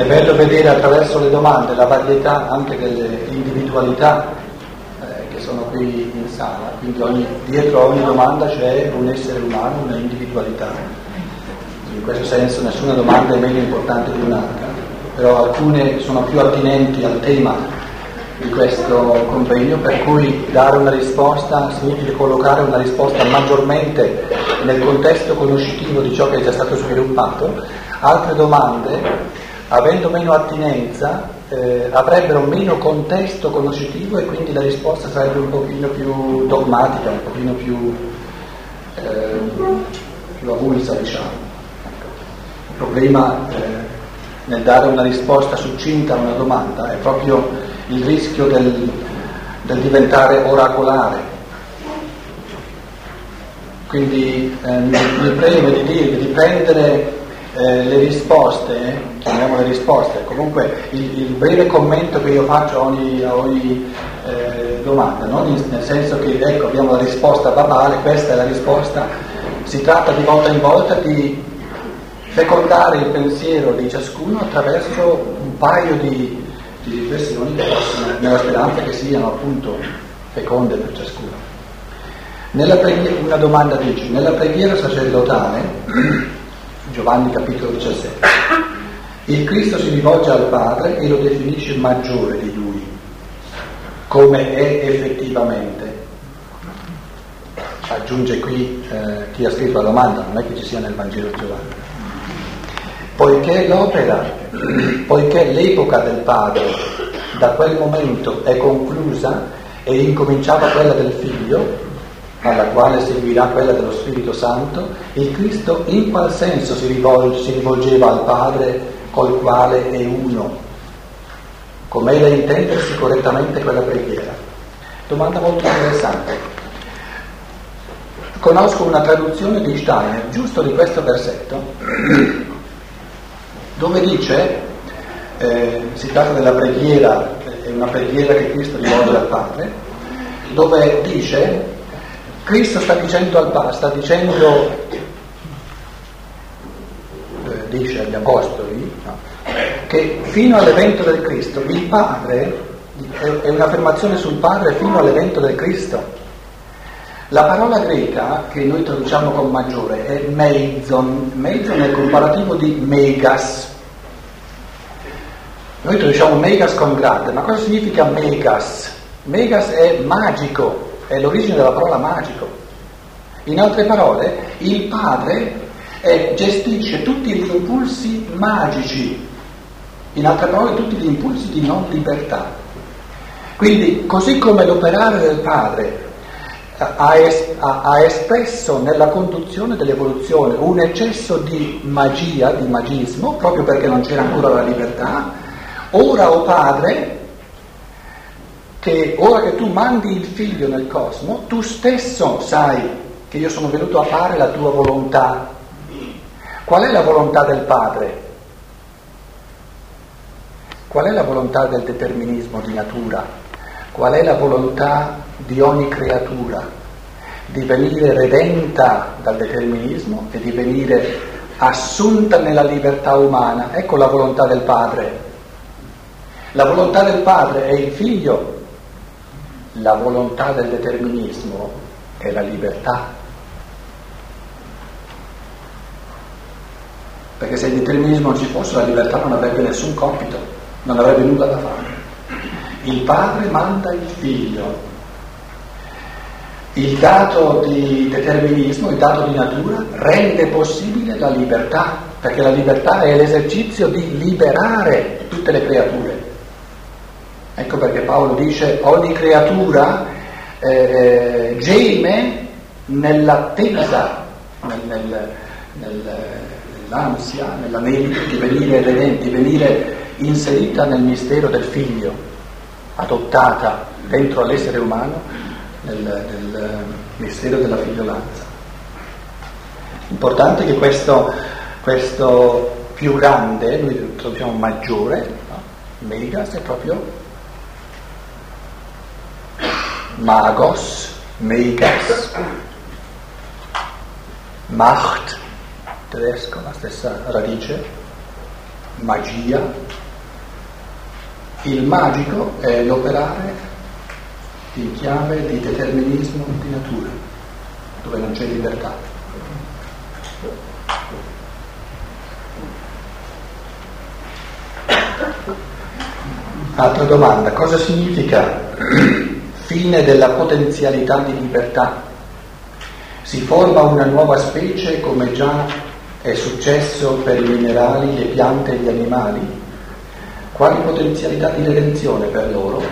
È bello vedere attraverso le domande la varietà anche delle individualità eh, che sono qui in sala, quindi ogni, dietro a ogni domanda c'è un essere umano, una individualità. In questo senso nessuna domanda è meno importante di un'altra, però alcune sono più attinenti al tema di questo convegno, per cui dare una risposta significa collocare una risposta maggiormente nel contesto conoscitivo di ciò che è già stato sviluppato. Altre domande, avendo meno attinenza, eh, avrebbero meno contesto conoscitivo e quindi la risposta sarebbe un pochino più dogmatica, un pochino più, eh, più avulsa, diciamo. Il problema eh, nel dare una risposta succinta a una domanda è proprio il rischio del, del diventare oracolare. Quindi eh, mi preme di dire, di prendere eh, le risposte, chiamiamole risposte, comunque il, il, breve commento che io faccio a ogni, a ogni eh, domanda, in, nel senso che ecco abbiamo la risposta babale, questa è la risposta, si tratta di volta in volta di fecondare il pensiero di ciascuno attraverso un paio di di riflessioni nella speranza che siano appunto feconde per ciascuno. Preghiera, una domanda dice, nella preghiera sacerdotale, Giovanni capitolo 17, il Cristo si rivolge al Padre e lo definisce maggiore di Lui, come è effettivamente. Aggiunge qui eh, chi ha scritto la domanda, non è che ci sia nel Vangelo Giovanni. Poiché l'opera poiché l'epoca del padre da quel momento è conclusa e incominciava quella del figlio, alla quale seguirà quella dello Spirito Santo, il Cristo in qual senso si, rivolge, si rivolgeva al Padre col quale è uno? Com'è da intendersi correttamente quella preghiera? Domanda molto interessante. Conosco una traduzione di Steiner, giusto di questo versetto, dove dice, eh, si tratta della preghiera, è una preghiera che Cristo rivolge al Padre, dove dice, Cristo sta dicendo al Padre, sta dicendo, eh, dice agli Apostoli, che fino all'evento del Cristo il Padre, è un'affermazione sul Padre fino all'evento del Cristo. La parola greca che noi traduciamo con maggiore è meizon, meizon è il comparativo di megas, noi traduciamo megas con grande, ma cosa significa megas? Megas è magico, è l'origine della parola magico. In altre parole, il padre è, gestisce tutti gli impulsi magici, in altre parole tutti gli impulsi di non libertà. Quindi, così come l'operare del padre ha, es- ha, espresso nella conduzione dell'evoluzione un eccesso di magia, di magismo, proprio perché non c'era ancora la libertà, Ora, o oh Padre, che ora che tu mandi il figlio nel cosmo, tu stesso sai che io sono venuto a fare la tua volontà. Qual è la volontà del Padre? Qual è la volontà del determinismo di natura? Qual è la volontà di ogni creatura? Di venire redenta dal determinismo e di venire assunta nella libertà umana. Ecco la volontà del Padre. La volontà del padre è il figlio, la volontà del determinismo è la libertà. Perché se il determinismo non ci fosse la libertà non avrebbe nessun compito, non avrebbe nulla da fare. Il padre manda il figlio. Il dato di determinismo, il dato di natura, rende possibile la libertà, perché la libertà è l'esercizio di liberare tutte le creature. Ecco perché Paolo dice ogni creatura eh, geme nell'attesa, nel, nel, nel, nell'ansia, nella mente di venire, di venire inserita nel mistero del figlio, adottata dentro all'essere umano nel, nel mistero della figliolanza. Importante che questo, questo più grande, noi traduciamo maggiore, no? megas è proprio magos, megas, macht, tedesco, la stessa radice, magia, il magico è l'operare in chiave di determinismo di natura, dove non c'è libertà. Altra domanda, cosa significa fine della potenzialità di libertà? Si forma una nuova specie come già è successo per i minerali, le piante e gli animali? Quali potenzialità di redenzione per loro?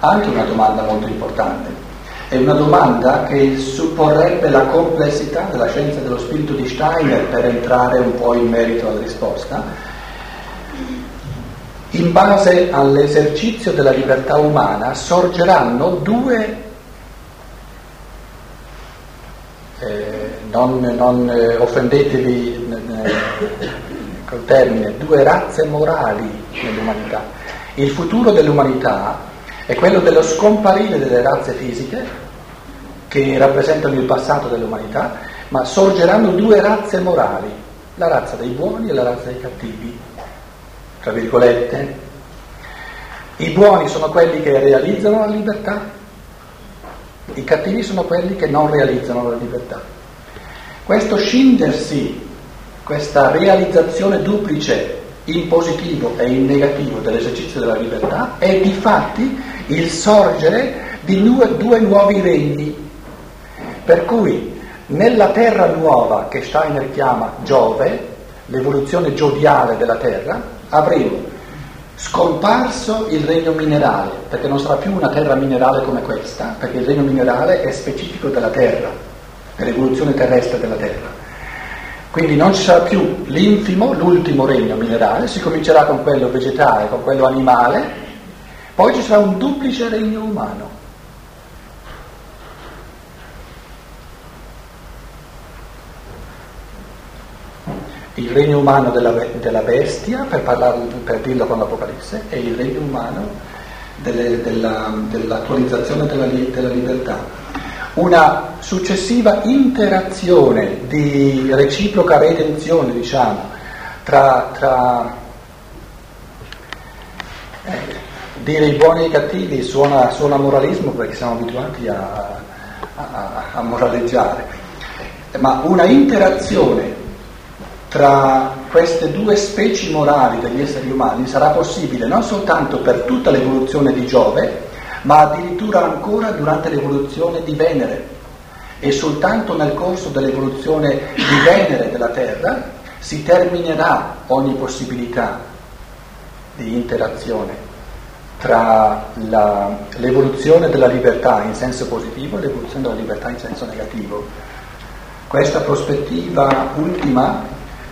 Anche una domanda molto importante. È una domanda che supporrebbe la complessità della scienza dello spirito di Steiner per entrare un po' in merito alla risposta. In base all'esercizio della libertà umana sorgeranno due, eh, non, non eh, offendetevi eh, col termine, due razze morali nell'umanità. Il futuro dell'umanità è quello dello scomparire delle razze fisiche che rappresentano il passato dell'umanità, ma sorgeranno due razze morali, la razza dei buoni e la razza dei cattivi, tra virgolette. I buoni sono quelli che realizzano la libertà, i cattivi sono quelli che non realizzano la libertà. Questo scindersi questa realizzazione duplice in positivo e in negativo dell'esercizio della libertà è di fatti il sorgere di due, due nuovi regni. Per cui nella terra nuova che Steiner chiama Giove, l'evoluzione gioviale della terra, avremo scomparso il regno minerale, perché non sarà più una terra minerale come questa, perché il regno minerale è specifico della terra, dell'evoluzione terrestre della terra. Quindi non ci sarà più l'infimo, l'ultimo regno minerale, si comincerà con quello vegetale, con quello animale, poi ci sarà un duplice regno umano. Il regno umano della, della bestia, per, parlarlo, per, dirlo con l'Apocalisse, e il regno umano delle, della, dell'attualizzazione della, della libertà una successiva interazione di reciproca redenzione, diciamo, tra, tra eh, dire i buoni e i cattivi suona, suona moralismo perché siamo abituati a, a, a moraleggiare, ma una interazione tra queste due specie morali degli esseri umani sarà possibile non soltanto per tutta l'evoluzione di Giove, ma addirittura ancora durante l'evoluzione di Venere. E soltanto nel corso dell'evoluzione di Venere della Terra si terminerà ogni possibilità di interazione tra la, l'evoluzione della libertà in senso positivo e l'evoluzione della libertà in senso negativo. Questa prospettiva ultima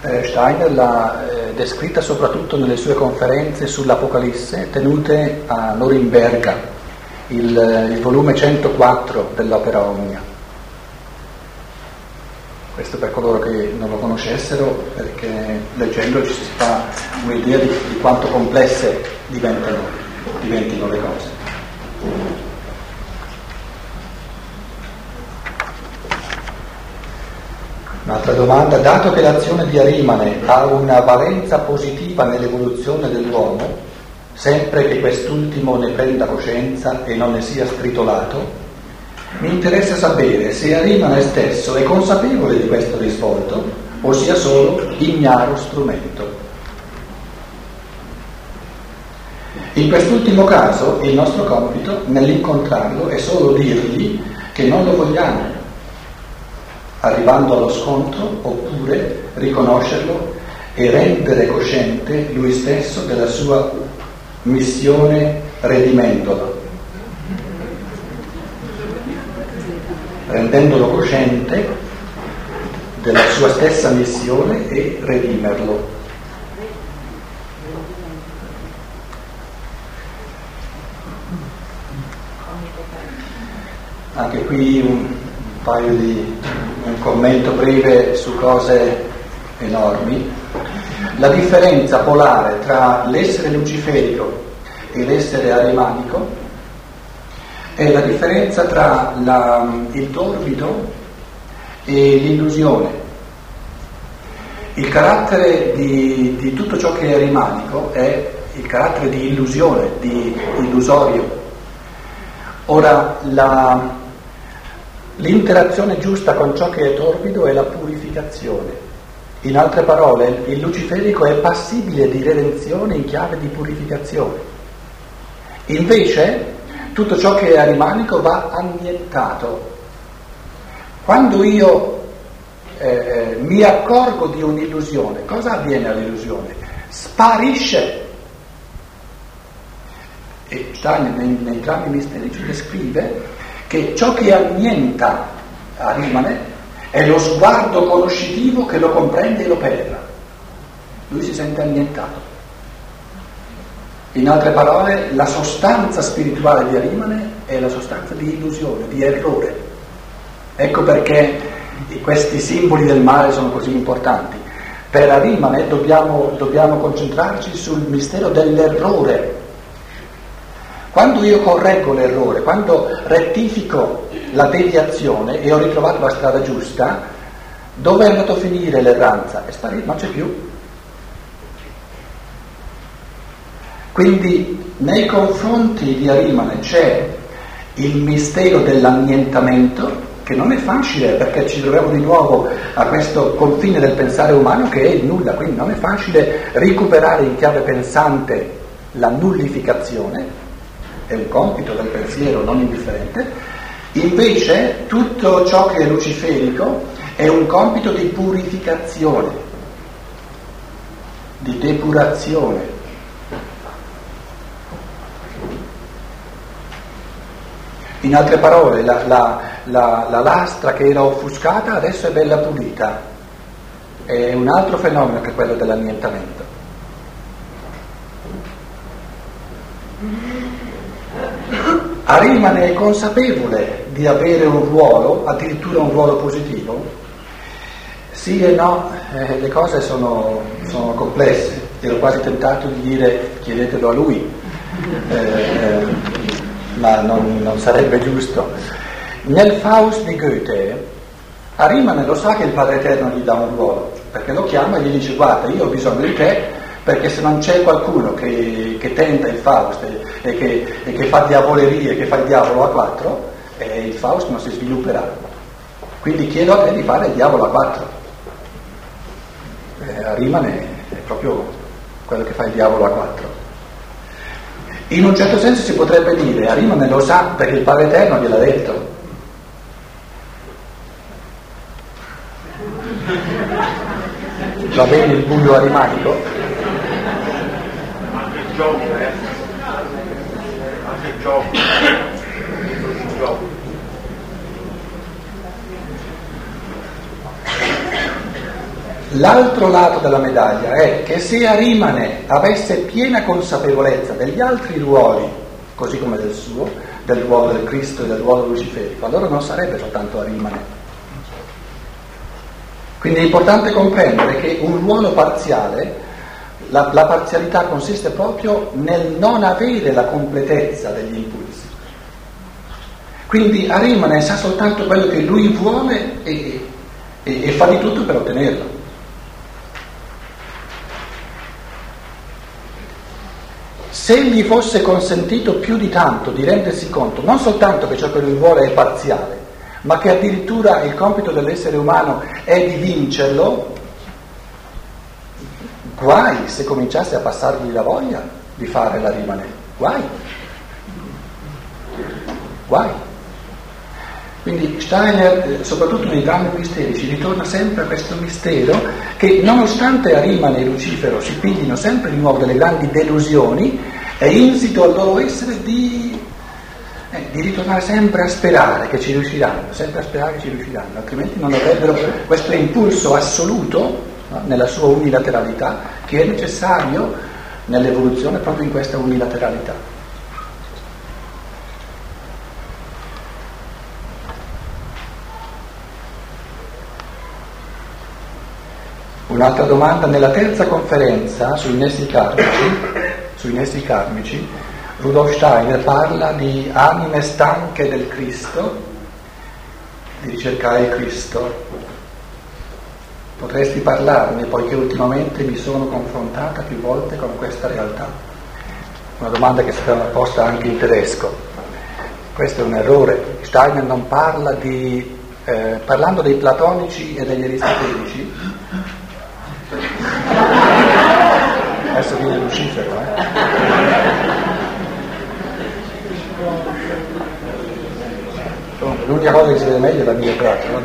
eh, Steiner l'ha eh, descritta soprattutto nelle sue conferenze sull'Apocalisse tenute a Norimberga il, il volume 104 dell'opera Omnia. Questo per coloro che non lo conoscessero, perché leggendolo ci si fa un'idea di, di quanto complesse diventano, diventino le cose. Un'altra domanda, dato che l'azione di Arimane ha una valenza positiva nell'evoluzione dell'uomo, sempre che quest'ultimo ne prenda coscienza e non ne sia stritolato, mi interessa sapere se Arimane stesso è consapevole di questo risvolto o sia solo ignaro strumento. In quest'ultimo caso il nostro compito nell'incontrarlo è solo dirgli che non lo vogliamo, arrivando allo scontro, oppure riconoscerlo e rendere cosciente lui stesso della sua missione redimendolo, rendendolo cosciente della sua stessa missione e redimerlo. Anche qui un paio di un commento breve su cose enormi. La differenza polare tra l'essere luciferico e l'essere arimanico è la differenza tra la, il torbido e l'illusione. Il carattere di, di tutto ciò che è rimanico è il carattere di illusione, di illusorio. Ora, la, l'interazione giusta con ciò che è torbido è la purificazione. In altre parole, il luciferico è passibile di redenzione in chiave di purificazione. Invece, tutto ciò che è arimanico va annientato. Quando io eh, eh, mi accorgo di un'illusione, cosa avviene all'illusione? Sparisce. E Stein nei, nei drammi misterici descrive che ciò che annienta a rimane è lo sguardo conoscitivo che lo comprende e lo penetra. Lui si sente annientato. In altre parole, la sostanza spirituale di Arimane è la sostanza di illusione, di errore. Ecco perché questi simboli del male sono così importanti. Per Arimane dobbiamo, dobbiamo concentrarci sul mistero dell'errore. Quando io correggo l'errore, quando rettifico la deviazione e ho ritrovato la strada giusta, dove è andato a finire l'erranza? È sparito, non c'è più. Quindi nei confronti di Arimane c'è il mistero dell'annientamento, che non è facile perché ci troviamo di nuovo a questo confine del pensare umano che è il nulla, quindi non è facile recuperare in chiave pensante la nullificazione, è un compito del pensiero non indifferente, invece tutto ciò che è luciferico è un compito di purificazione, di depurazione. In altre parole, la, la, la, la, lastra che era offuscata adesso è bella pulita. È un altro fenomeno che quello dell'annientamento. Arimane è consapevole di avere un ruolo, addirittura un ruolo positivo? Sì e no, eh, le cose sono, sono, complesse. Ero quasi tentato di dire chiedetelo a lui. Eh, eh, ma non, non sarebbe giusto. Nel Faust di Goethe, Arimane lo sa che il Padre Eterno gli dà un ruolo, perché lo chiama e gli dice guarda io ho bisogno di te perché se non c'è qualcuno che, che tenta il Faust e, e, che, e, che, fa diavolerie, che fa il diavolo a quattro, eh, il Faust non si svilupperà. Quindi chiedo a te di fare il diavolo a quattro. Eh, Arimane è proprio quello che fa il diavolo a quattro. In un certo senso si potrebbe dire, Arimane lo sa perché il Padre Eterno gliel'ha detto. Va bene il buio arimanico? Anche il gioco, eh? Anche il gioco. L'altro lato della medaglia è che se Arimane avesse piena consapevolezza degli altri ruoli, così come del suo, del ruolo del Cristo e del ruolo luciferico, allora non sarebbe soltanto Arimane. Quindi è importante comprendere che un ruolo parziale, la, la parzialità consiste proprio nel non avere la completezza degli impulsi. Quindi Arimane sa soltanto quello che lui vuole e, e, e fa di tutto per ottenerlo. Se gli fosse consentito più di tanto di rendersi conto non soltanto che ciò che lui vuole è parziale, ma che addirittura il compito dell'essere umano è di vincerlo, guai se cominciasse a passargli la voglia di fare la rimane, guai, guai. Quindi Steiner, eh, soprattutto nei drammi misterici, ritorna sempre a questo mistero che nonostante Arimane e Lucifero si piglino sempre di nuovo delle grandi delusioni, è insito al loro essere di, eh, di ritornare sempre a sperare che ci riusciranno, sempre a sperare che ci riusciranno, altrimenti non avrebbero questo impulso assoluto no, nella sua unilateralità che è necessario nell'evoluzione proprio in questa unilateralità. Un'altra domanda, nella terza conferenza sui nessi karmici, sui nessi karmici, Rudolf Steiner parla di anime stanche del Cristo, di ricercare il Cristo. Potresti parlarne poiché ultimamente mi sono confrontata più volte con questa realtà. Una domanda che è stata posta anche in tedesco. Questo è un errore. Steiner non parla di... Eh, parlando dei platonici e degli aristotelici, adesso viene Lucifero, eh? L'unica cosa che si vede meglio è la mia braccia. No?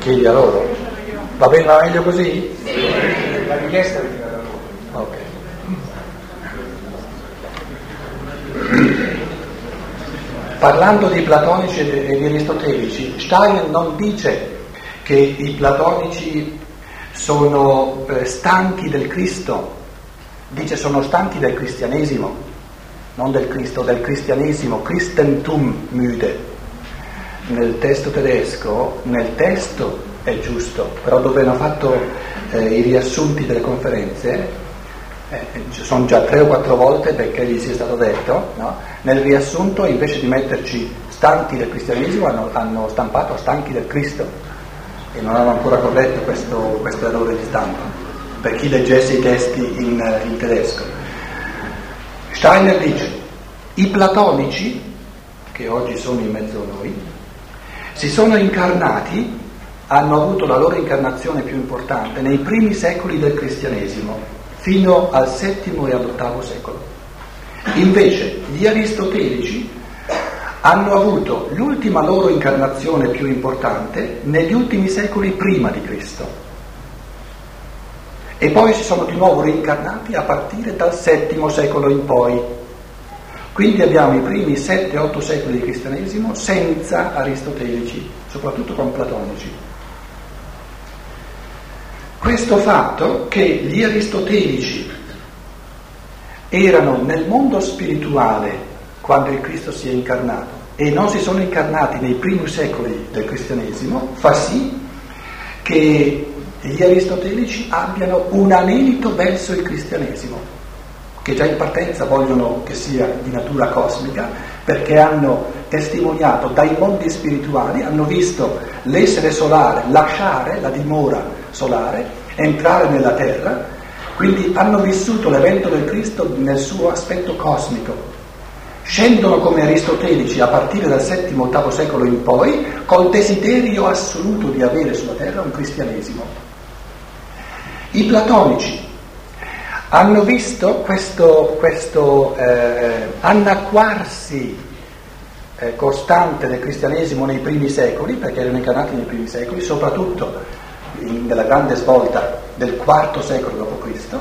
Chiedi a loro. Va bene, va meglio così? Sì. La richiesta è da loro. Ok. Parlando di platonici e di aristotelici, Stein non dice che i platonici sono eh, stanchi del Cristo, dice sono stanchi del cristianesimo, non del Cristo, del cristianesimo, Christentum müde. Nel testo tedesco, nel testo è giusto, però dove hanno fatto eh, i riassunti delle conferenze, eh, ci sono già tre o quattro volte perché gli sia stato detto, no? nel riassunto invece di metterci stanchi del cristianesimo hanno, hanno stampato stanchi del Cristo e non hanno ancora corretto questo, questo errore di stampa per chi leggesse i testi in, in tedesco. Steiner dice, i platonici, che oggi sono in mezzo a noi, si sono incarnati, hanno avuto la loro incarnazione più importante nei primi secoli del cristianesimo, fino al VII e all'VIII secolo. Invece gli aristotelici hanno avuto l'ultima loro incarnazione più importante negli ultimi secoli prima di Cristo e poi si sono di nuovo reincarnati a partire dal VII secolo in poi. Quindi abbiamo i primi 7-8 secoli di cristianesimo senza aristotelici, soprattutto con platonici. Questo fatto che gli aristotelici erano nel mondo spirituale quando il Cristo si è incarnato e non si sono incarnati nei primi secoli del cristianesimo fa sì che gli aristotelici abbiano un anelito verso il cristianesimo, che già in partenza vogliono che sia di natura cosmica, perché hanno testimoniato dai mondi spirituali, hanno visto l'essere solare lasciare la dimora solare, entrare nella terra, quindi hanno vissuto l'evento del Cristo nel suo aspetto cosmico. Scendono come aristotelici a partire dal VII-VIII secolo in poi, col desiderio assoluto di avere sulla terra un cristianesimo. I platonici hanno visto questo, questo eh, annacquarsi eh, costante del cristianesimo nei primi secoli, perché erano incarnati nei primi secoli, soprattutto nella grande svolta del IV secolo d.C.,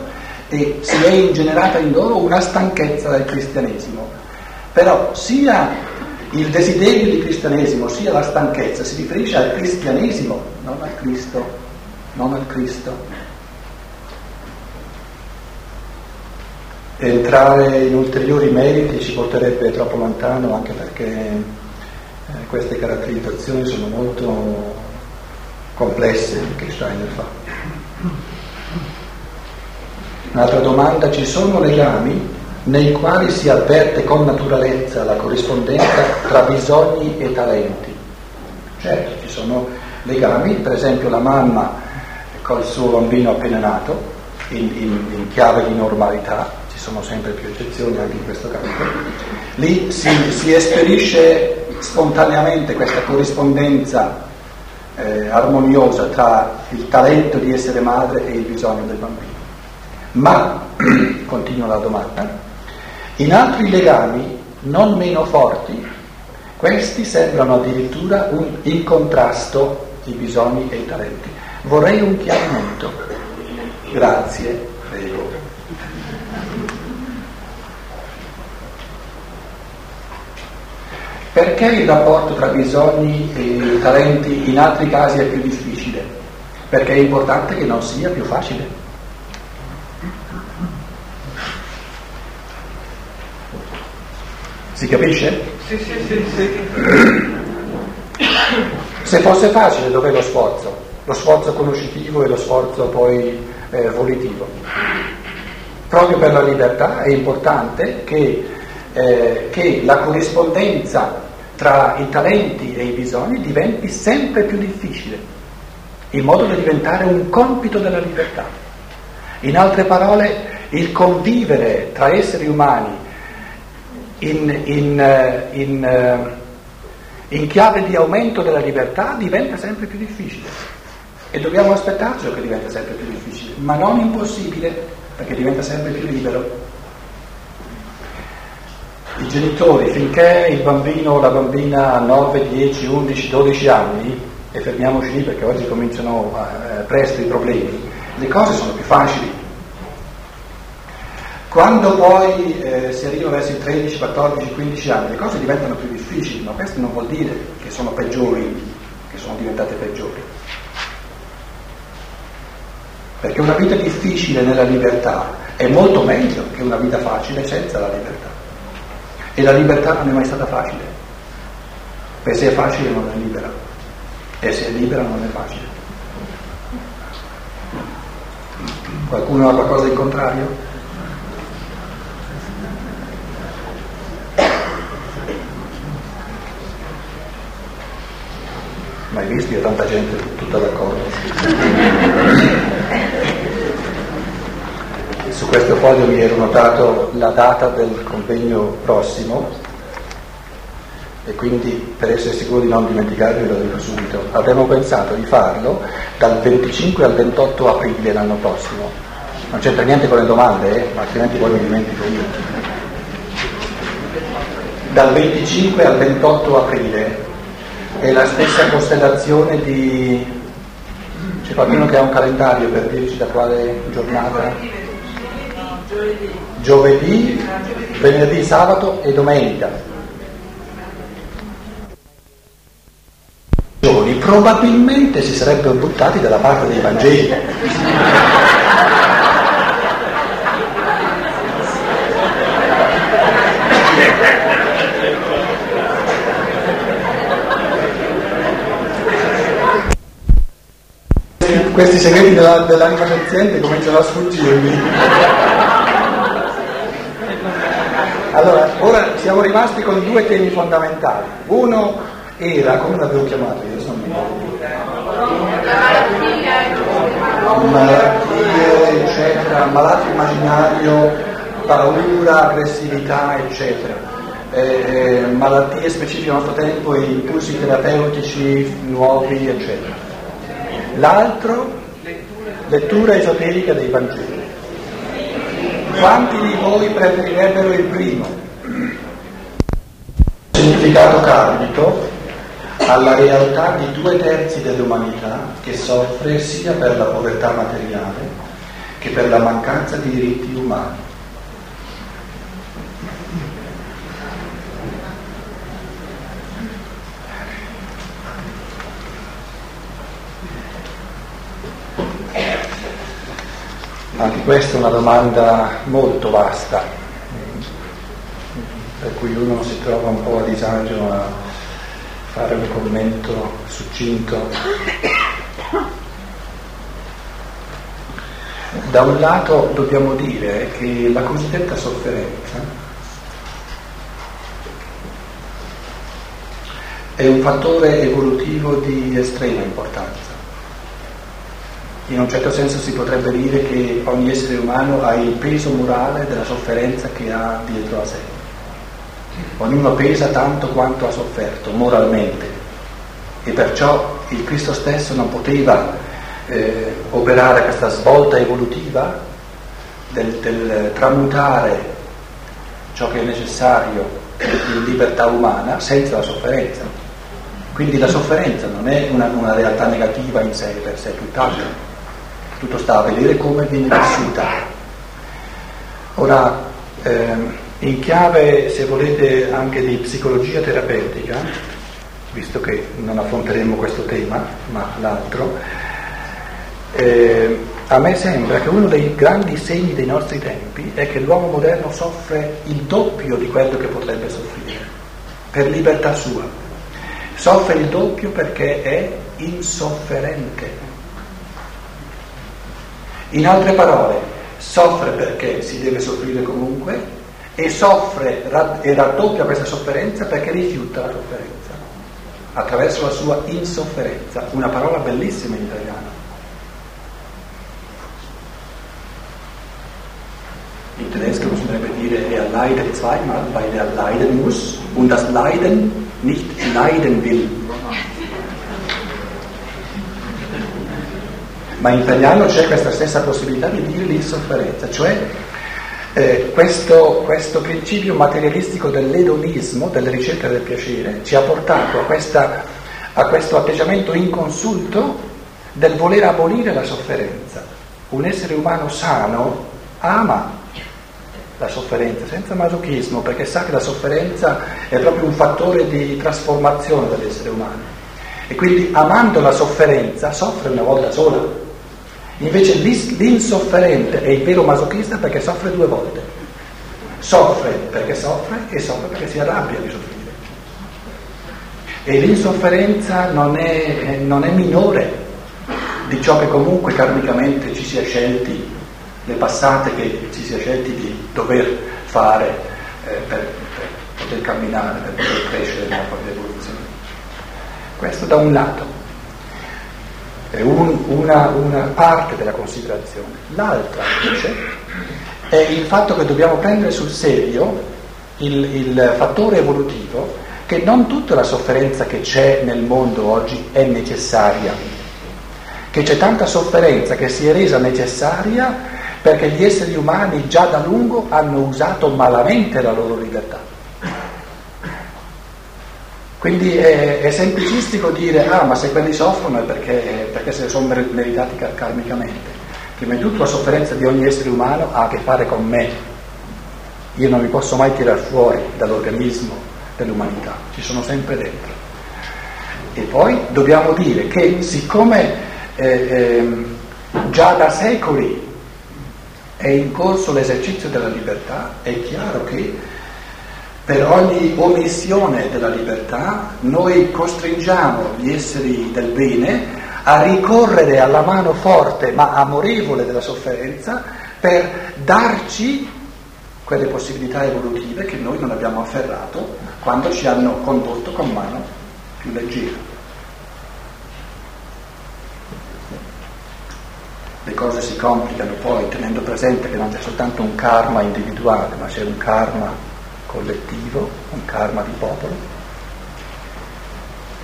e si è ingenerata in loro una stanchezza del cristianesimo. Però sia il desiderio di cristianesimo sia la stanchezza si riferisce al cristianesimo, non al Cristo, non al Cristo. entrare in ulteriori meriti ci porterebbe troppo lontano anche perché eh, queste caratterizzazioni sono molto complesse che Steiner fa. Un'altra domanda, ci sono legami nei quali si avverte con naturalezza la corrispondenza tra bisogni e talenti? Certo, ci sono legami, per esempio la mamma col suo bambino appena nato, in, in, in chiave di normalità, sono sempre più eccezioni anche in questo caso. Lì si, si esperisce spontaneamente questa corrispondenza eh, armoniosa tra il talento di essere madre e il bisogno del bambino. Ma, continua la domanda, in altri legami non meno forti, questi sembrano addirittura un, in contrasto i bisogni e i talenti. Vorrei un chiarimento. Grazie, prego. Perché il rapporto tra bisogni e talenti in altri casi è più difficile? Perché è importante che non sia più facile. Capisce? Sì, sì, sì, sì. Se fosse facile, dov'è lo sforzo? Lo sforzo conoscitivo e lo sforzo poi eh, volitivo. Proprio per la libertà è importante che, eh, che la corrispondenza tra i talenti e i bisogni diventi sempre più difficile, in modo da diventare un compito della libertà. In altre parole, il convivere tra esseri umani in, in, eh, in, eh, in chiave di aumento della libertà diventa sempre più difficile e dobbiamo aspettarcelo che diventa sempre più difficile, ma non impossibile perché diventa sempre più libero. I genitori, finché il bambino o la bambina ha 9, 10, 11, 12 anni, e fermiamoci lì perché oggi cominciano eh, presto i problemi, le cose sono più facili. Quando poi eh, si arriva verso i 13, 14, 15 anni le cose diventano più difficili, ma questo non vuol dire che sono peggiori, che sono diventate peggiori. Perché una vita difficile nella libertà è molto meglio che una vita facile senza la libertà. E la libertà non è mai stata facile, perché se è facile non è libera, e se è libera non è facile. Qualcuno ha qualcosa in contrario? Mai visto? Io tanta gente tutta d'accordo. Su questo foglio mi ero notato la data del convegno prossimo e quindi per essere sicuro di non dimenticarmi lo dico subito. Abbiamo pensato di farlo dal 25 al 28 aprile l'anno prossimo. Non c'entra niente con le domande, eh? altrimenti poi mi dimentico io. Dal 25 al 28 aprile è la stessa costellazione di... C'è qualcuno che ha un calendario per dirci da quale giornata? Giovedì, venerdì, sabato e domenica. Probabilmente si sarebbero buttati dalla parte dei Vangeli. Questi segreti della, dell'anima senziente cominciano a sfuggirmi. Allora, ora siamo rimasti con due temi fondamentali. Uno era, come l'avevo chiamato io, sono malattie, eccetera, malato immaginario, paura, aggressività, eccetera. Eh, malattie specifiche al nostro tempo impulsi terapeutici nuovi, eccetera l'altro lettura esoterica dei Vangeli. Quanti di voi preferirebbero il primo? Significato karmico alla realtà di due terzi dell'umanità che soffre sia per la povertà materiale che per la mancanza di diritti umani. Anche questa è una domanda molto vasta, per cui uno si trova un po' a disagio a fare un commento succinto. Da un lato dobbiamo dire che la cosiddetta sofferenza è un fattore evolutivo di estrema importanza in un certo senso si potrebbe dire che ogni essere umano ha il peso morale della sofferenza che ha dietro a sé. Ognuno pesa tanto quanto ha sofferto moralmente e perciò il Cristo stesso non poteva eh, operare questa svolta evolutiva del, del tramutare ciò che è necessario in libertà umana senza la sofferenza. Quindi la sofferenza non è una, una realtà negativa in sé per sé, tutt'altro tutto sta a vedere come viene vissuta. Ora, ehm, in chiave, se volete, anche di psicologia terapeutica, visto che non affronteremo questo tema, ma l'altro, eh, a me sembra che uno dei grandi segni dei nostri tempi è che l'uomo moderno soffre il doppio di quello che potrebbe soffrire, per libertà sua. Soffre il doppio perché è insofferente in altre parole, soffre perché si deve soffrire comunque e soffre e raddoppia questa sofferenza perché rifiuta la sofferenza attraverso la sua insofferenza, una parola bellissima in italiano. In tedesco bisognerebbe dire er leidet zweimal, weil er leiden muss und das Leiden nicht leiden will. Ma in italiano c'è questa stessa possibilità di dire l'insofferenza, cioè eh, questo, questo, principio materialistico dell'edonismo, della ricerca del piacere, ci ha portato a, questa, a questo atteggiamento inconsulto del voler abolire la sofferenza. Un essere umano sano ama la sofferenza, senza masochismo, perché sa che la sofferenza è proprio un fattore di trasformazione dell'essere umano. E quindi amando la sofferenza soffre una volta sola. Invece l'insofferente è il vero masochista perché soffre due volte. Soffre perché soffre e soffre perché si arrabbia di soffrire. E l'insofferenza non è, non è minore di ciò che comunque karmicamente ci si è scelti le passate che ci si è scelti di dover fare eh, per, per, poter camminare, per poter crescere nella propria evoluzione. Questo da un lato è un, una, una parte della considerazione. L'altra invece è il fatto che dobbiamo prendere sul serio il, il fattore evolutivo che non tutta la sofferenza che c'è nel mondo oggi è necessaria, che c'è tanta sofferenza che si è resa necessaria perché gli esseri umani già da lungo hanno usato malamente la loro libertà. Quindi è, è semplicistico dire, ah ma se quelli soffrono è perché, perché se sono meritati karmicamente. Prima di tutto la sofferenza di ogni essere umano ha a che fare con me. Io non mi posso mai tirare fuori dall'organismo dell'umanità, ci sono sempre dentro. E poi dobbiamo dire che siccome eh, eh, già da secoli è in corso l'esercizio della libertà, è chiaro che per ogni omissione della libertà noi costringiamo gli esseri del bene a ricorrere alla mano forte ma amorevole della sofferenza per darci quelle possibilità evolutive che noi non abbiamo afferrato quando ci hanno condotto con mano più leggera. le cose si complicano poi tenendo presente che non c'è soltanto un karma individuale, ma c'è un karma collettivo, un karma di popolo.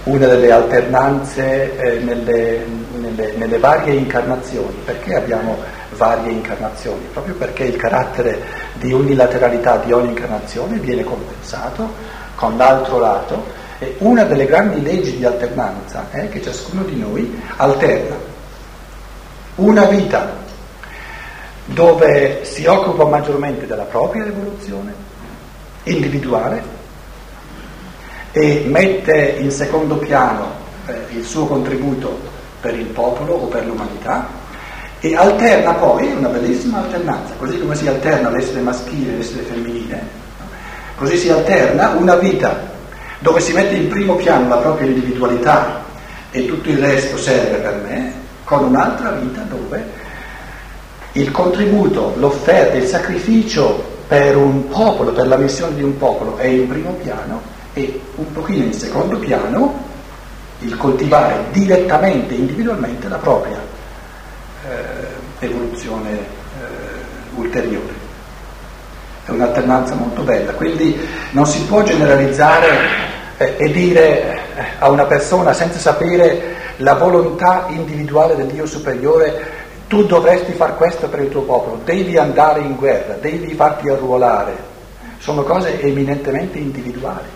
Una delle alternanze eh, nelle, nelle, nelle varie incarnazioni, perché abbiamo varie incarnazioni? Proprio perché il carattere di unilateralità di ogni incarnazione viene compensato con l'altro lato e una delle grandi leggi di alternanza è che ciascuno di noi alterna una vita dove si occupa maggiormente della propria evoluzione individuale e mette in secondo piano eh, il suo contributo per il popolo o per l'umanità e alterna poi, una bellissima alternanza, così come si alterna l'essere maschile e l'essere femminile, così si alterna una vita dove si mette in primo piano la propria individualità e tutto il resto serve per me, con un'altra vita dove il contributo, l'offerta, il sacrificio per un popolo, per la missione di un popolo è in primo piano e un pochino in secondo piano il coltivare direttamente, individualmente la propria eh, evoluzione eh, ulteriore. È un'alternanza molto bella, quindi non si può generalizzare eh, e dire eh, a una persona senza sapere la volontà individuale del Dio superiore, tu dovresti fare questo per il tuo popolo, devi andare in guerra, devi farti arruolare. Sono cose eminentemente individuali.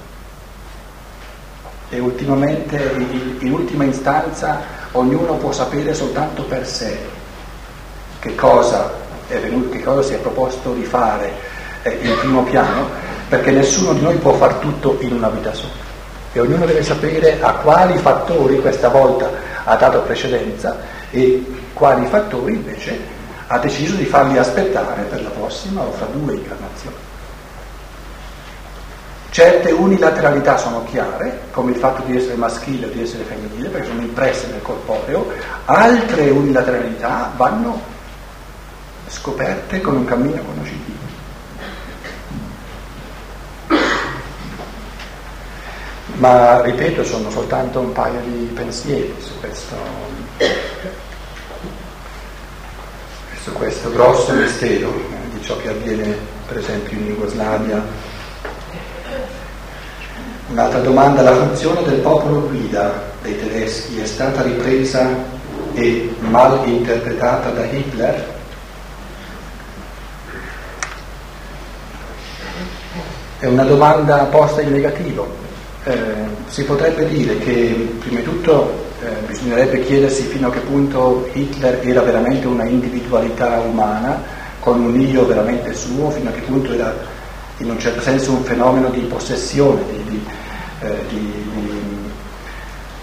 E ultimamente, in ultima istanza, ognuno può sapere soltanto per sé che cosa, venuto, che cosa si è proposto di fare eh, in primo piano, perché nessuno di noi può fare tutto in una vita sola e ognuno deve sapere a quali fattori questa volta ha dato precedenza e quali fattori invece ha deciso di farli aspettare per la prossima o fra due incarnazioni. Certe unilateralità sono chiare, come il fatto di essere maschile o di essere femminile, perché sono impresse nel corporeo, altre unilateralità vanno scoperte con un cammino conoscitivo. Ma ripeto, sono soltanto un paio di pensieri su questo su questo grosso mistero di ciò che avviene per esempio in Jugoslavia. Un'altra domanda, la funzione del popolo guida dei tedeschi è stata ripresa e mal interpretata da Hitler? È una domanda posta in negativo. Eh, si potrebbe dire che prima di tutto eh, bisognerebbe chiedersi fino a che punto Hitler era veramente una individualità umana con un io veramente suo, fino a che punto era in un certo senso un fenomeno di possessione, di, di, eh, di,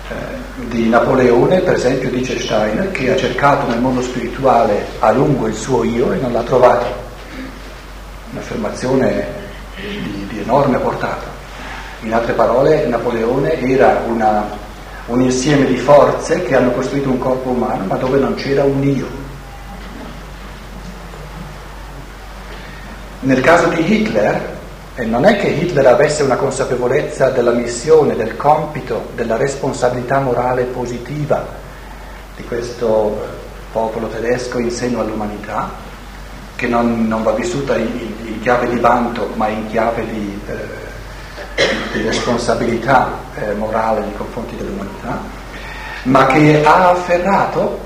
eh, di Napoleone, per esempio dice Steiner, che ha cercato nel mondo spirituale a lungo il suo io e non l'ha trovato. Un'affermazione di, di enorme portata. In altre parole, Napoleone era una, un insieme di forze che hanno costruito un corpo umano, ma dove non c'era un io. Nel caso di Hitler, eh, non è che Hitler avesse una consapevolezza della missione, del compito, della responsabilità morale positiva di questo popolo tedesco in seno all'umanità, che non, non va vissuta in, in, chiave di vanto ma in chiave di, eh, di responsabilità eh, morale nei confronti dell'umanità, ma che ha afferrato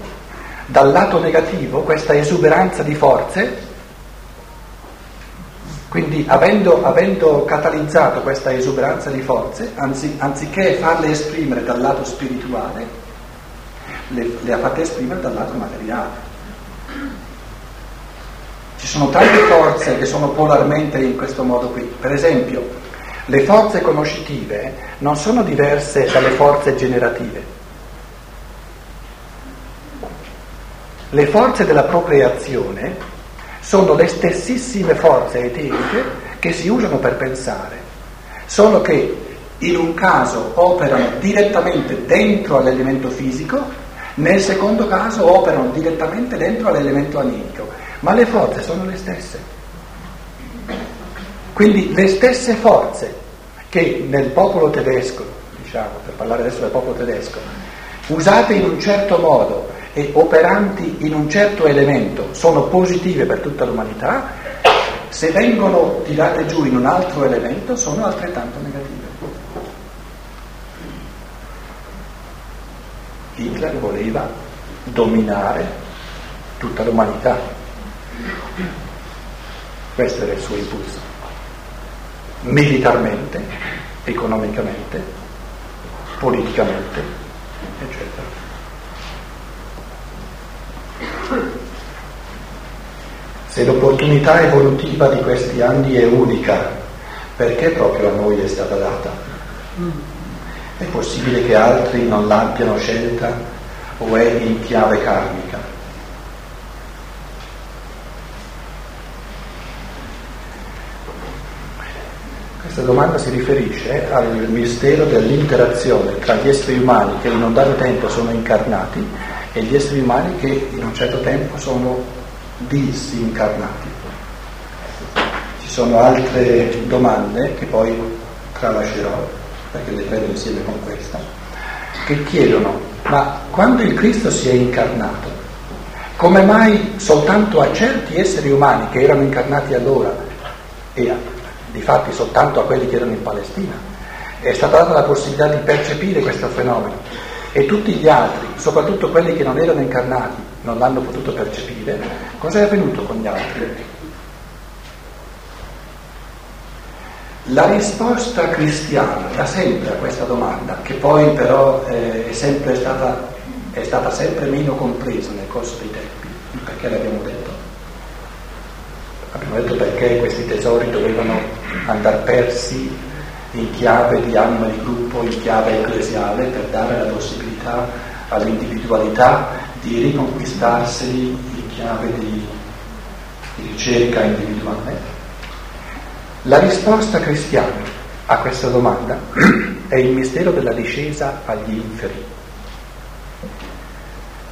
dal lato negativo questa esuberanza di forze, quindi avendo, avendo catalizzato questa esuberanza di forze, anzi, anziché farle esprimere dal lato spirituale, le, le ha fatte esprimere dal lato materiale. Ci sono tante forze che sono polarmente in questo modo qui. Per esempio, le forze conoscitive non sono diverse dalle forze generative. Le forze della procreazione sono le stessissime forze eteriche che si usano per pensare, solo che in un caso operano direttamente dentro all'elemento fisico, nel secondo caso operano direttamente dentro all'elemento animico ma le forze sono le stesse. Quindi le stesse forze che nel popolo tedesco, diciamo, per parlare adesso del popolo tedesco, usate in un certo modo e operanti in un certo elemento sono positive per tutta l'umanità, se vengono tirate giù in un altro elemento sono altrettanto negative. Hitler voleva dominare tutta l'umanità. Questo era il suo impulso, militarmente, economicamente, politicamente, eccetera. Se l'opportunità evolutiva di questi anni è unica, perché proprio a noi è stata data? È possibile che altri non l'abbiano scelta o è in chiave karmica? Questa domanda si riferisce al mistero dell'interazione tra gli esseri umani che in un dato tempo sono incarnati e gli esseri umani che in un certo tempo sono disincarnati. Ci sono altre domande che poi tralascerò, perché le prendo insieme con questa, che chiedono, ma quando il Cristo si è incarnato, come mai soltanto a certi esseri umani che erano incarnati allora e a di fatti soltanto a quelli che erano in Palestina. È stata data la possibilità di percepire questo fenomeno e tutti gli altri, soprattutto quelli che non erano incarnati, non l'hanno potuto percepire. Cosa è avvenuto con gli altri? La risposta cristiana da sempre a questa domanda, che poi però eh, è, stata, è stata sempre meno compresa nel corso dei tempi, perché l'abbiamo detto, abbiamo detto perché questi tesori dovevano andare persi in chiave di anima di gruppo, in chiave ecclesiale, per dare la possibilità all'individualità di riconquistarseli in chiave di, di ricerca individuale. La risposta cristiana a questa domanda è il mistero della discesa agli inferi.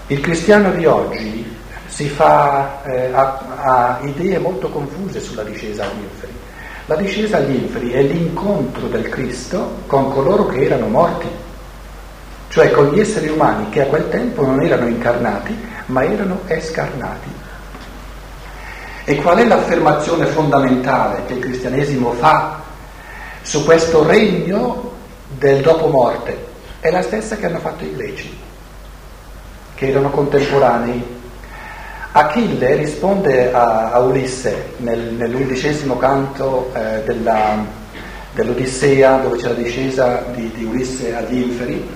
Il cristiano di oggi si fa, eh, ha, ha, idee molto confuse sulla discesa agli inferi. La discesa agli inferi è l'incontro del Cristo con coloro che erano morti, cioè con gli esseri umani che a quel tempo non erano incarnati, ma erano escarnati. E qual è l'affermazione fondamentale che il cristianesimo fa su questo regno del dopo morte? È la stessa che hanno fatto i greci, che erano contemporanei Achille risponde a, a Ulisse nel, nell'undicesimo canto eh, della, dell'Odissea dove c'è la discesa di, di, Ulisse agli inferi.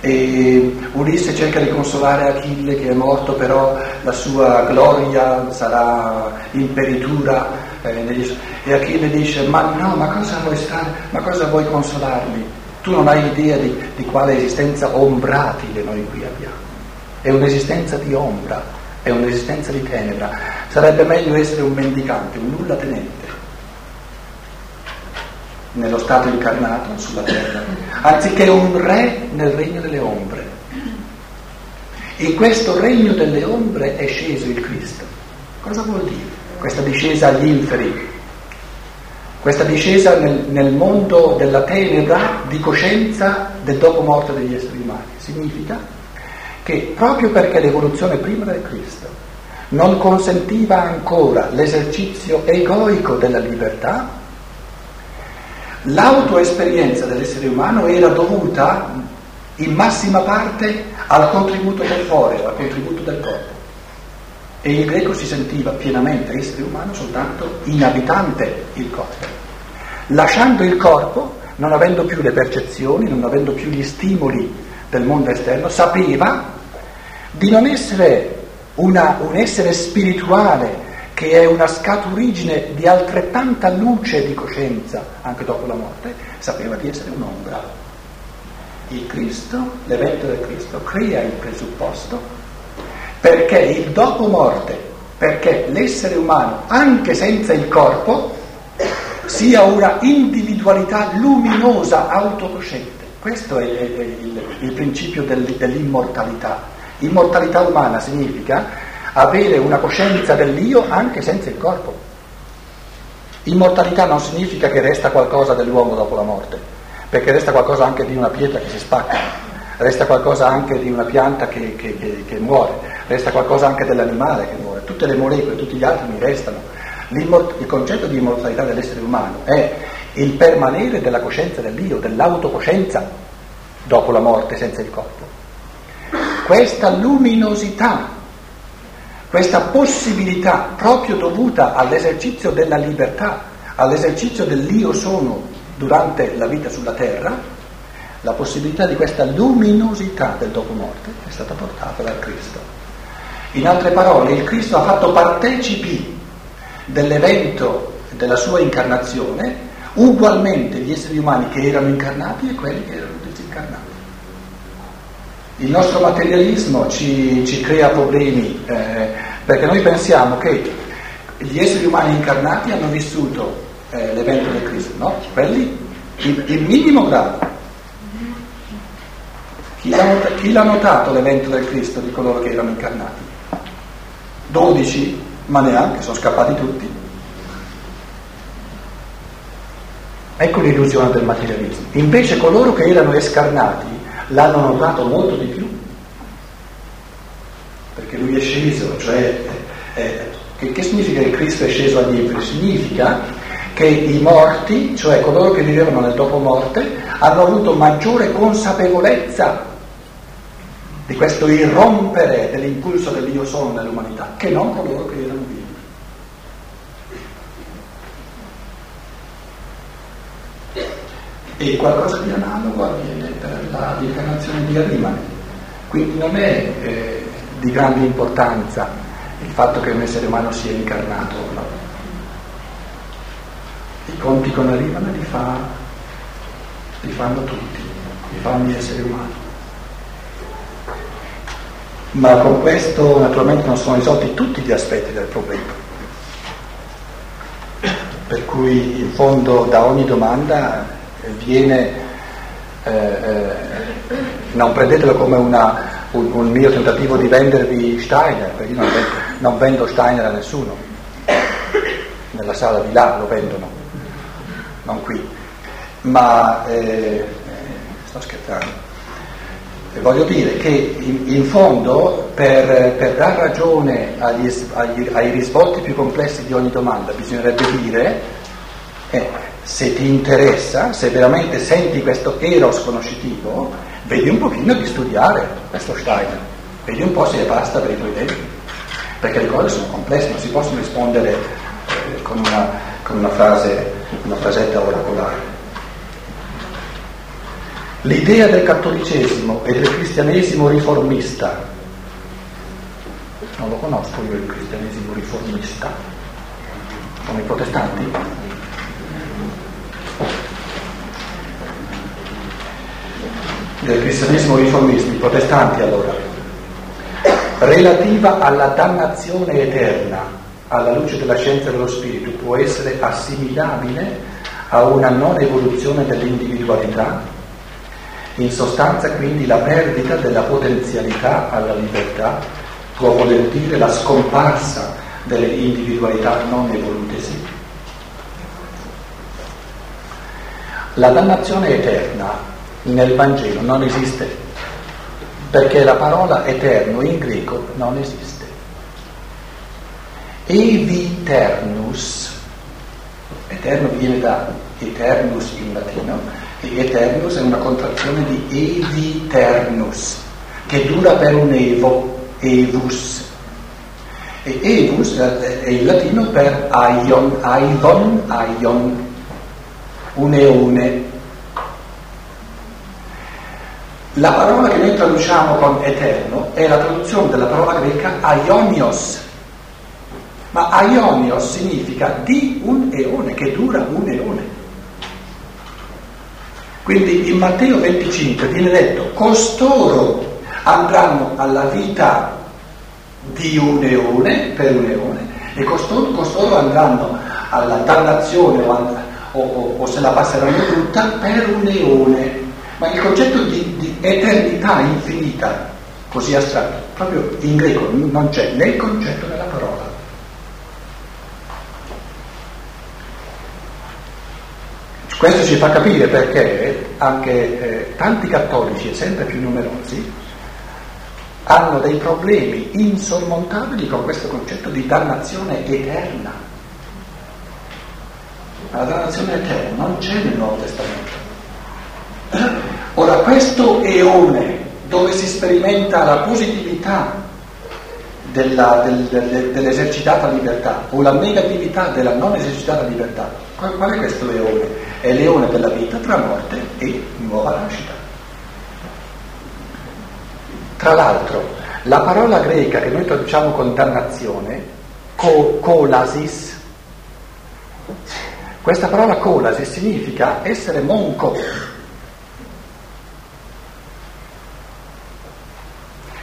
E Ulisse cerca di consolare Achille che è morto però la sua gloria sarà imperitura eh, e Achille dice ma no ma cosa vuoi stare ma cosa vuoi consolarmi? Tu non hai idea di, di quale esistenza ombratile noi qui abbiamo. È un'esistenza di ombra è un'esistenza di tenebra. Sarebbe meglio essere un mendicante, un nulla tenente, nello stato incarnato sulla terra, anziché un re nel regno delle ombre. In questo regno delle ombre è sceso il Cristo. Cosa vuol dire? Questa discesa agli inferi, questa discesa nel, nel mondo della tenebra di coscienza del dopo morte degli esseri umani. Significa che proprio perché l'evoluzione prima del Cristo non consentiva ancora l'esercizio egoico della libertà, l'autoesperienza dell'essere umano era dovuta in massima parte al contributo del corporeo, al contributo del corpo. E il greco si sentiva pienamente essere umano soltanto inabitante il corpo. Lasciando il corpo, non avendo più le percezioni, non avendo più gli stimoli del mondo esterno, sapeva di non essere una, un essere spirituale che è una scaturigine di altrettanta luce di coscienza anche dopo la morte, sapeva di essere un'ombra. Il Cristo, l'evento del Cristo, crea il presupposto perché il dopo morte, perché l'essere umano, anche senza il corpo, sia una individualità luminosa, autocosciente. Questo è, è il, il, principio del, dell'immortalità. Immortalità umana significa avere una coscienza dell'io anche senza il corpo. Immortalità non significa che resta qualcosa dell'uomo dopo la morte, perché resta qualcosa anche di una pietra che si spacca, resta qualcosa anche di una pianta che, che, che, che muore, resta qualcosa anche dell'animale che muore, tutte le molecole, tutti gli atomi restano. il concetto di immortalità dell'essere umano è il permanere della coscienza dell'io, dell'autocoscienza dopo la morte senza il corpo. Questa luminosità, questa possibilità proprio dovuta all'esercizio della libertà, all'esercizio dell'io sono durante la vita sulla terra, la possibilità di questa luminosità del dopo morte è stata portata dal Cristo. In altre parole, il Cristo ha fatto partecipi dell'evento della sua incarnazione ugualmente gli esseri umani che erano incarnati e quelli che erano disincarnati. Il nostro materialismo ci, ci crea problemi eh, perché noi pensiamo che gli esseri umani incarnati hanno vissuto eh, l'evento del Cristo, no? Quelli in, in minimo grado. Chi l'ha, chi l'ha notato l'evento del Cristo di coloro che erano incarnati? Dodici, ma neanche, sono scappati tutti. Ecco l'illusione del materialismo. Invece coloro che erano escarnati l'hanno notato molto di più, perché lui è sceso, cioè eh, che, che, significa che Cristo è sceso agli inferi? Significa che i morti, cioè coloro che vivevano nel dopo morte, hanno avuto maggiore consapevolezza di questo irrompere dell'impulso dell'io sono nell'umanità, che non coloro che erano vivi. E qualcosa di analogo avviene per la l'incarnazione di Arimane. Quindi non è eh, di grande importanza il fatto che un essere umano sia incarnato o no. I conti con Arimane li, fa, li fanno tutti, li fanno gli esseri umani. Ma con questo naturalmente non sono risolti tutti gli aspetti del problema. Per cui in fondo da ogni domanda viene, eh, eh, non prendetelo come una, un, un, mio tentativo di vendervi Steiner, perché io non, non vendo Steiner a nessuno, nella sala di là lo vendono, non qui, ma eh, sto scherzando. Voglio dire che in, in fondo per, per dar ragione agli, agli, ai risvolti più complessi di ogni domanda bisognerebbe dire eh, se ti interessa, se veramente senti questo eros conoscitivo, vedi un pochino di studiare questo Steiner, vedi un po' se basta per i tuoi tempi, perché le cose sono complesse, non si possono rispondere eh, con, una, con una, frase, una frasetta oracolare. L'idea del cattolicesimo e del cristianesimo riformista, non lo conosco io il cristianesimo riformista, come i protestanti? Del cristianesimo riformista, i protestanti allora, relativa alla dannazione eterna alla luce della scienza dello spirito può essere assimilabile a una non evoluzione dell'individualità in sostanza quindi la perdita della potenzialità alla libertà può voler dire la scomparsa delle individualità non evolutesi. La dannazione eterna nel Vangelo non esiste, perché la parola eterno in greco non esiste. Eviternus, eterno viene da eternus in latino, Eternus è una contrazione di eviternus, che dura per un evo, evus. E evus è il latino per aion, aivon, aion, un eone. La parola che noi traduciamo con eterno è la traduzione della parola greca aionios, ma aionios significa di un eone, che dura un eone. Quindi in Matteo 25 viene detto costoro andranno alla vita di un eone, per un eone, e costoro, costoro andranno alla dannazione o, o, o, se la passeranno tutta per un eone. Ma il concetto di, di eternità infinita, così astratto, proprio in greco non c'è né il concetto della parola. Questo ci fa capire perché anche eh, tanti cattolici e sempre più numerosi hanno dei problemi insormontabili con questo concetto di dannazione eterna. La dannazione eterna non c'è nel Nuovo Testamento. Ora questo eone dove si sperimenta la positività della, del, del, dell'esercitata libertà o la negatività della non esercitata libertà, qual, qual è questo leone? è leone della vita tra morte e nuova nascita. Tra l'altro, la parola greca che noi traduciamo con dannazione, co- colasis, questa parola colasis significa essere monco.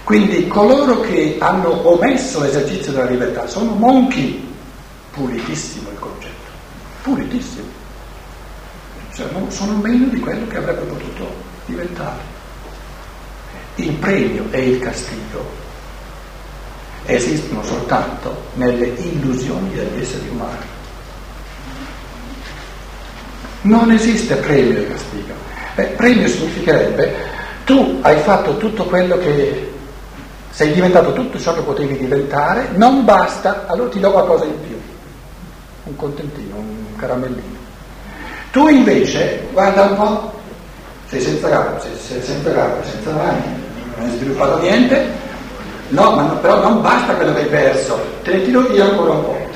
Quindi coloro che hanno omesso l'esercizio della libertà sono monchi. Pulitissimo il concetto, pulitissimo cioè non sono meno di quello che avrebbe potuto diventare. Il premio e il castigo esistono soltanto nelle illusioni degli esseri umani. Non esiste premio e castigo. Beh, premio significherebbe tu hai fatto tutto quello che sei diventato tutto ciò che potevi diventare, non basta, allora ti do qualcosa in più. Un contentino, un caramellino. Tu invece, guarda un po', sei senza capo, sei, sei senza capo, senza mani, non hai sviluppato niente, no, ma no, però non basta quello che hai perso, te ne tiro io ancora un po'.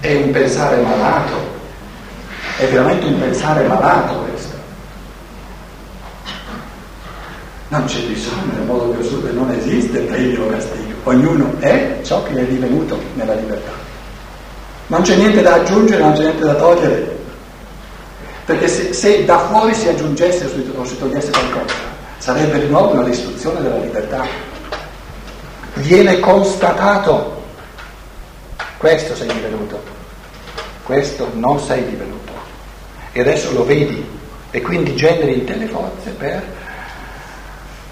È un pensare malato, è veramente un pensare malato questo. Non c'è bisogno, nel modo più assurdo, non esiste premio o castigo, ognuno è ciò che è divenuto nella libertà. Non c'è niente da aggiungere, non c'è niente da togliere. Perché se, se da fuori si aggiungesse o si togliesse qualcosa, sarebbe di nuovo una distruzione della libertà. Viene constatato, questo sei divenuto, questo non sei divenuto. E adesso lo vedi e quindi generi in te le forze per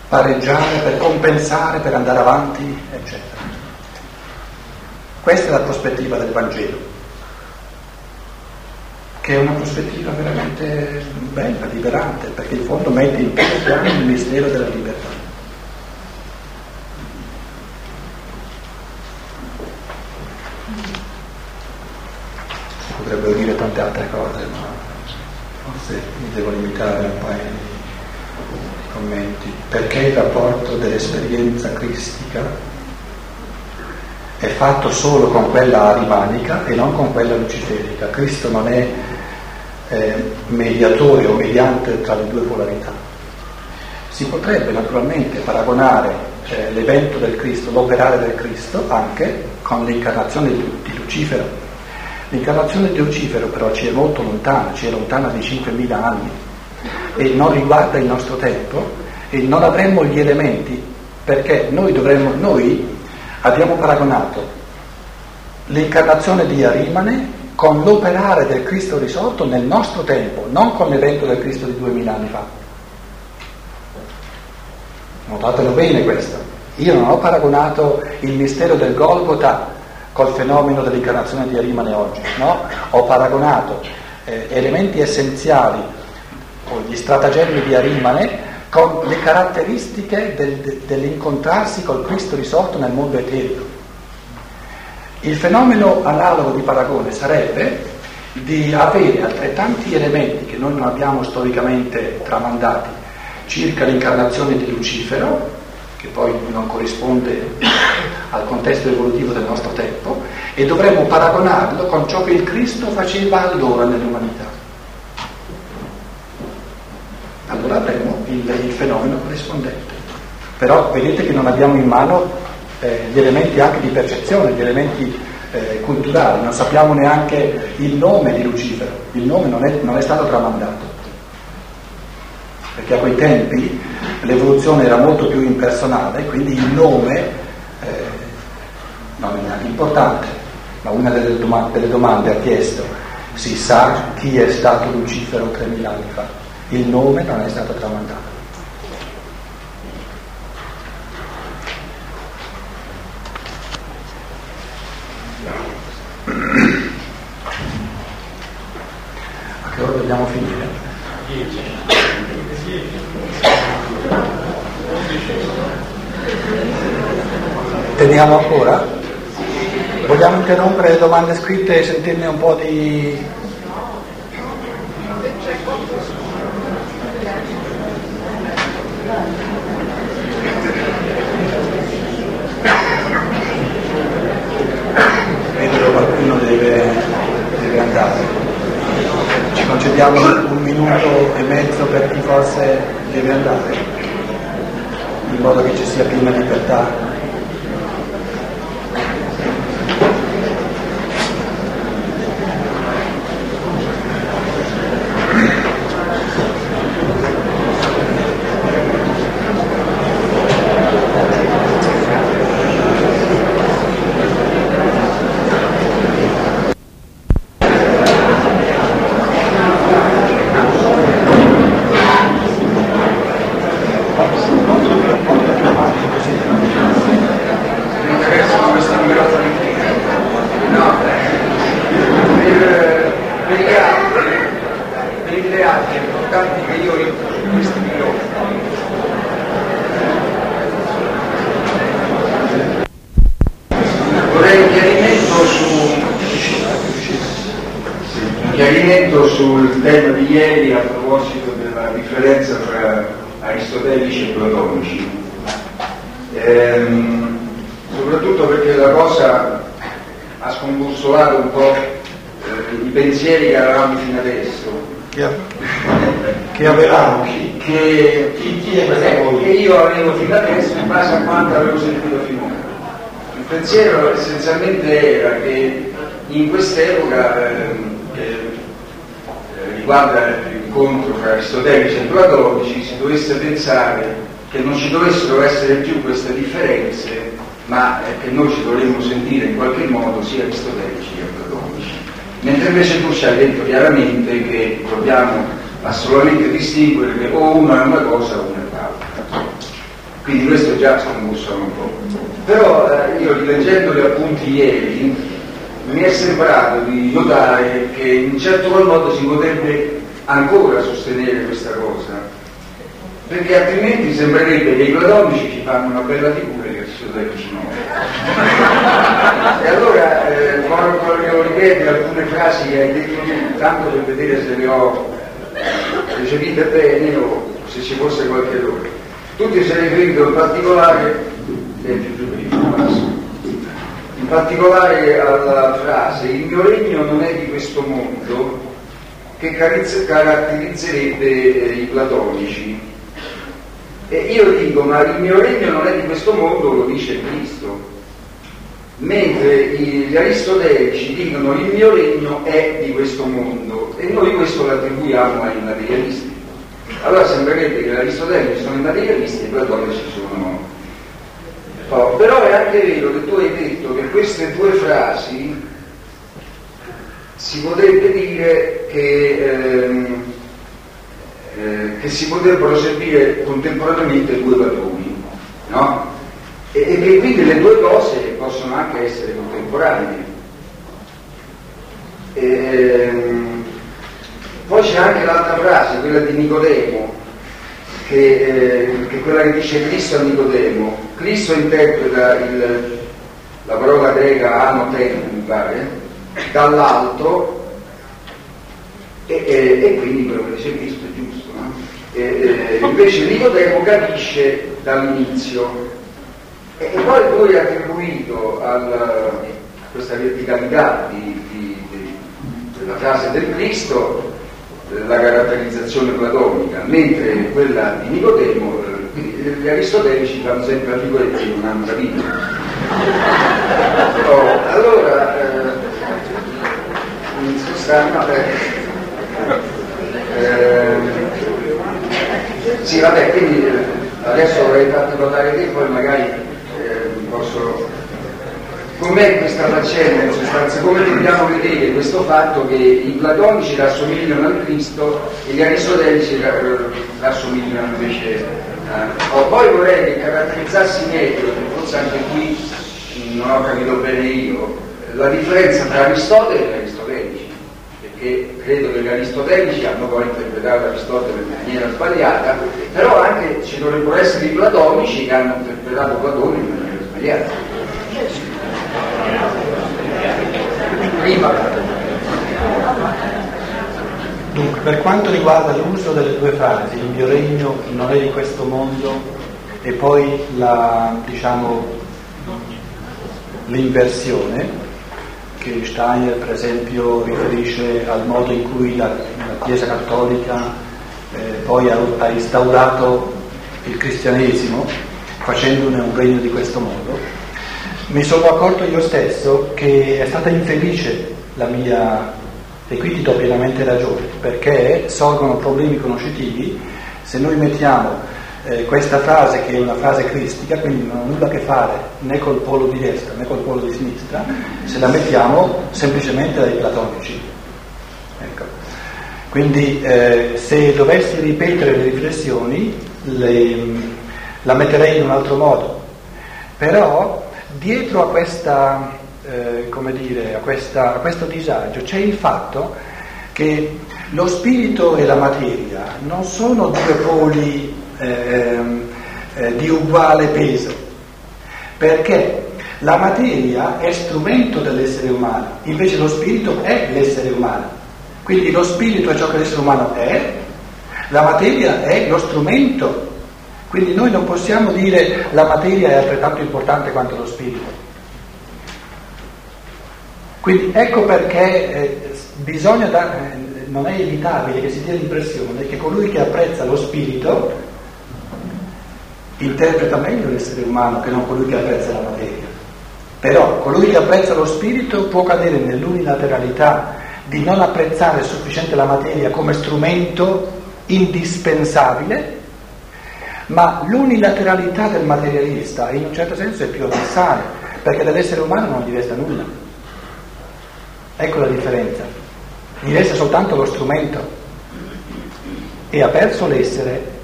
pareggiare, per compensare, per andare avanti, eccetera. Questa è la prospettiva del Vangelo, che è una prospettiva veramente bella, liberante, perché in fondo mette in primo piano il mistero della libertà. Si potrebbero dire tante altre cose, ma forse mi devo limitare a un paio commenti. Perché il rapporto dell'esperienza cristica è fatto solo con quella arimanica e non con quella luciferica. Cristo non è eh, mediatore o mediante tra le due polarità. Si potrebbe naturalmente paragonare eh, l'evento del Cristo, l'operare del Cristo, anche con l'incarnazione di, di Lucifero. L'incarnazione di Lucifero però ci è molto lontana, ci è lontana di 5.000 anni e non riguarda il nostro tempo e non avremmo gli elementi perché noi dovremmo, noi abbiamo paragonato l'incarnazione di Arimane con l'operare del Cristo risorto nel nostro tempo, non con l'evento del Cristo di duemila anni fa. Notatelo bene questo. Io non ho paragonato il mistero del Golgota col fenomeno dell'incarnazione di Arimane oggi, no? Ho paragonato eh, elementi essenziali o gli stratagemmi di Arimane con le caratteristiche del, de, dell'incontrarsi col Cristo risorto nel mondo eterico. Il fenomeno analogo di paragone sarebbe di avere altrettanti elementi che noi non abbiamo storicamente tramandati circa l'incarnazione di Lucifero, che poi non corrisponde al contesto evolutivo del nostro tempo, e dovremmo paragonarlo con ciò che il Cristo faceva allora nell'umanità. Allora il, fenomeno corrispondente. Però vedete che non abbiamo in mano eh, gli elementi anche di percezione, gli elementi eh, culturali, non sappiamo neanche il nome di Lucifero, il nome non è, non è stato tramandato, perché a quei tempi l'evoluzione era molto più impersonale, quindi il nome eh, non è neanche importante, ma una delle domande, delle domande ha chiesto, si sa chi è stato Lucifero 3.000 anni fa? il nome non è stato tramandato. Ora dobbiamo finire? Teniamo ancora? Vogliamo interrompere le domande scritte e sentirne un po' di Vedo qualcuno deve, deve andare. Concediamo un minuto e mezzo per chi forse deve andare, in modo che ci sia piena libertà pensiero essenzialmente era che in quest'epoca, eh, che riguarda l'incontro tra aristotelici e platonici, si dovesse pensare che non ci dovessero essere più queste differenze, ma eh, che noi ci dovremmo sentire in qualche modo sia aristotelici che platonici. Mentre invece tu ci hai detto chiaramente che dobbiamo assolutamente distinguere che o uno è una cosa o uno è l'altra. quindi questo già scombussano un po'. Però eh, io rileggendo gli appunti ieri mi è sembrato di notare che in un certo qual modo si potrebbe ancora sostenere questa cosa, perché altrimenti sembrerebbe che i platonici ci fanno una bella figura che Aristotelici no. e allora eh, voglio ripetere alcune frasi che hai detto tu, tanto per vedere se le ho recepite bene o se ci fosse qualche errore. Tu ti sei riferito in particolare, in particolare alla frase il mio regno non è di questo mondo che caratterizzerebbe eh, i platonici. E io dico, ma il mio regno non è di questo mondo, lo dice Cristo. Mentre gli aristotelici dicono il mio regno è di questo mondo e noi questo lo attribuiamo ai materialisti. Allora sembrerebbe che gli aristotelici sono i materialisti e i platonici sono... Oh, però è anche vero che tu hai detto che queste due frasi si potrebbe dire che, ehm, eh, che si potrebbero servire contemporaneamente due padroni, no? E, e, che quindi le due cose possono anche essere contemporanee. Ehm, poi c'è anche l'altra frase, quella di Nicodemo, che, eh, che è quella che dice Cristo a Nicodemo. Cristo interpreta il, la parola greca anoten, mi pare, dall'alto e, e, e, quindi quello che dice Cristo è giusto. No? E, invece Nicodemo capisce dall'inizio e, poi tu hai attribuito a questa verticalità di, di, di, della frase del Cristo la caratterizzazione platonica, mentre quella di Nicodemo, gli aristotelici fanno sempre la figuretta che hanno capito. Oh, allora, eh, in sostanza, eh, sì, vabbè, quindi eh, adesso vorrei farti notare te, poi magari eh, posso... Com'è questa faccenda in sostanza? Come dobbiamo vedere questo fatto che i platonici rassomigliano al Cristo e gli aristotelici rassomigliano invece a... Oh, poi vorrei che caratterizzassi meglio, forse anche qui non ho capito bene io, la differenza tra Aristotele e aristotelici che credo che gli aristotelici hanno poi interpretato Aristotele in maniera sbagliata, però anche ci dovrebbero essere i platonici che hanno interpretato Platone in maniera sbagliata. Prima. Dunque, per quanto riguarda l'uso delle due frasi, il mio regno non è di questo mondo e poi la, diciamo, l'inversione, che Steiner per esempio riferisce al modo in cui la, la Chiesa Cattolica eh, poi ha, ha, instaurato il cristianesimo facendone un regno di questo modo, mi sono accorto io stesso che è stata infelice la mia, e qui ti do pienamente ragione, perché sorgono problemi conoscitivi se noi mettiamo eh, questa frase che è una frase cristica, quindi non ha nulla a che fare né col polo di destra né col polo di sinistra, se la mettiamo semplicemente dai platonici. Ecco. Quindi eh, se dovessi ripetere le riflessioni le, la metterei in un altro modo, però dietro a, questa, eh, dire, a, questa, a questo disagio c'è il fatto che lo spirito e la materia non sono due poli eh, eh, di uguale peso, perché la materia è strumento dell'essere umano, invece lo spirito è l'essere umano. Quindi lo spirito è ciò che l'essere umano è, la materia è lo strumento. Quindi noi non possiamo dire la materia è altrettanto importante quanto lo spirito. Quindi ecco perché eh, bisogna dare, eh, non è evitabile che si dia l'impressione che colui che apprezza lo spirito interpreta meglio l'essere umano che non colui che apprezza la materia. Però colui che apprezza lo spirito può cadere nell'unilateralità di non apprezzare sufficiente la materia come strumento indispensabile, ma l'unilateralità del materialista in un certo senso è più avversale, perché dall'essere umano non gli resta nulla. Ecco la differenza. Gli resta soltanto lo strumento e ha perso l'essere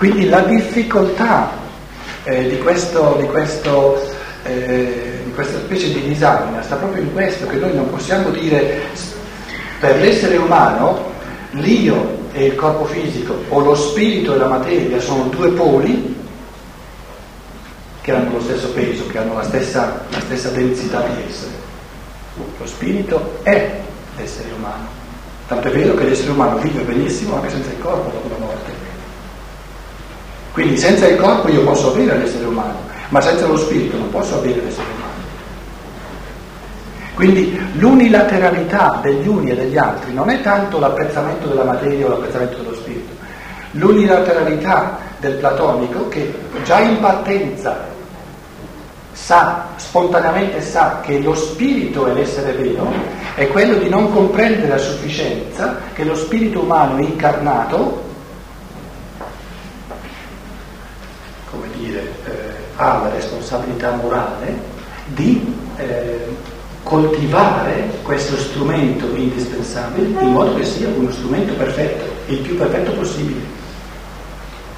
quindi la difficoltà eh, di, questo, di, questo, eh, di questa specie di disamina sta proprio in questo, che noi non possiamo dire per l'essere umano l'io e il corpo fisico o lo spirito e la materia sono due poli che hanno lo stesso peso, che hanno la stessa, la stessa densità di essere. Lo spirito è l'essere umano, tanto è vero che l'essere umano vive benissimo anche senza il corpo dopo la morte. Quindi senza il corpo io posso avere l'essere umano, ma senza lo spirito non posso avere l'essere umano. Quindi l'unilateralità degli uni e degli altri non è tanto l'apprezzamento della materia o l'apprezzamento dello spirito, l'unilateralità del platonico che già in partenza sa, spontaneamente sa che lo spirito è l'essere vero, è quello di non comprendere a sufficienza che lo spirito umano incarnato, come dire, eh, ha la responsabilità morale di eh, coltivare questo strumento indispensabile in modo che sia uno strumento perfetto, il più perfetto possibile.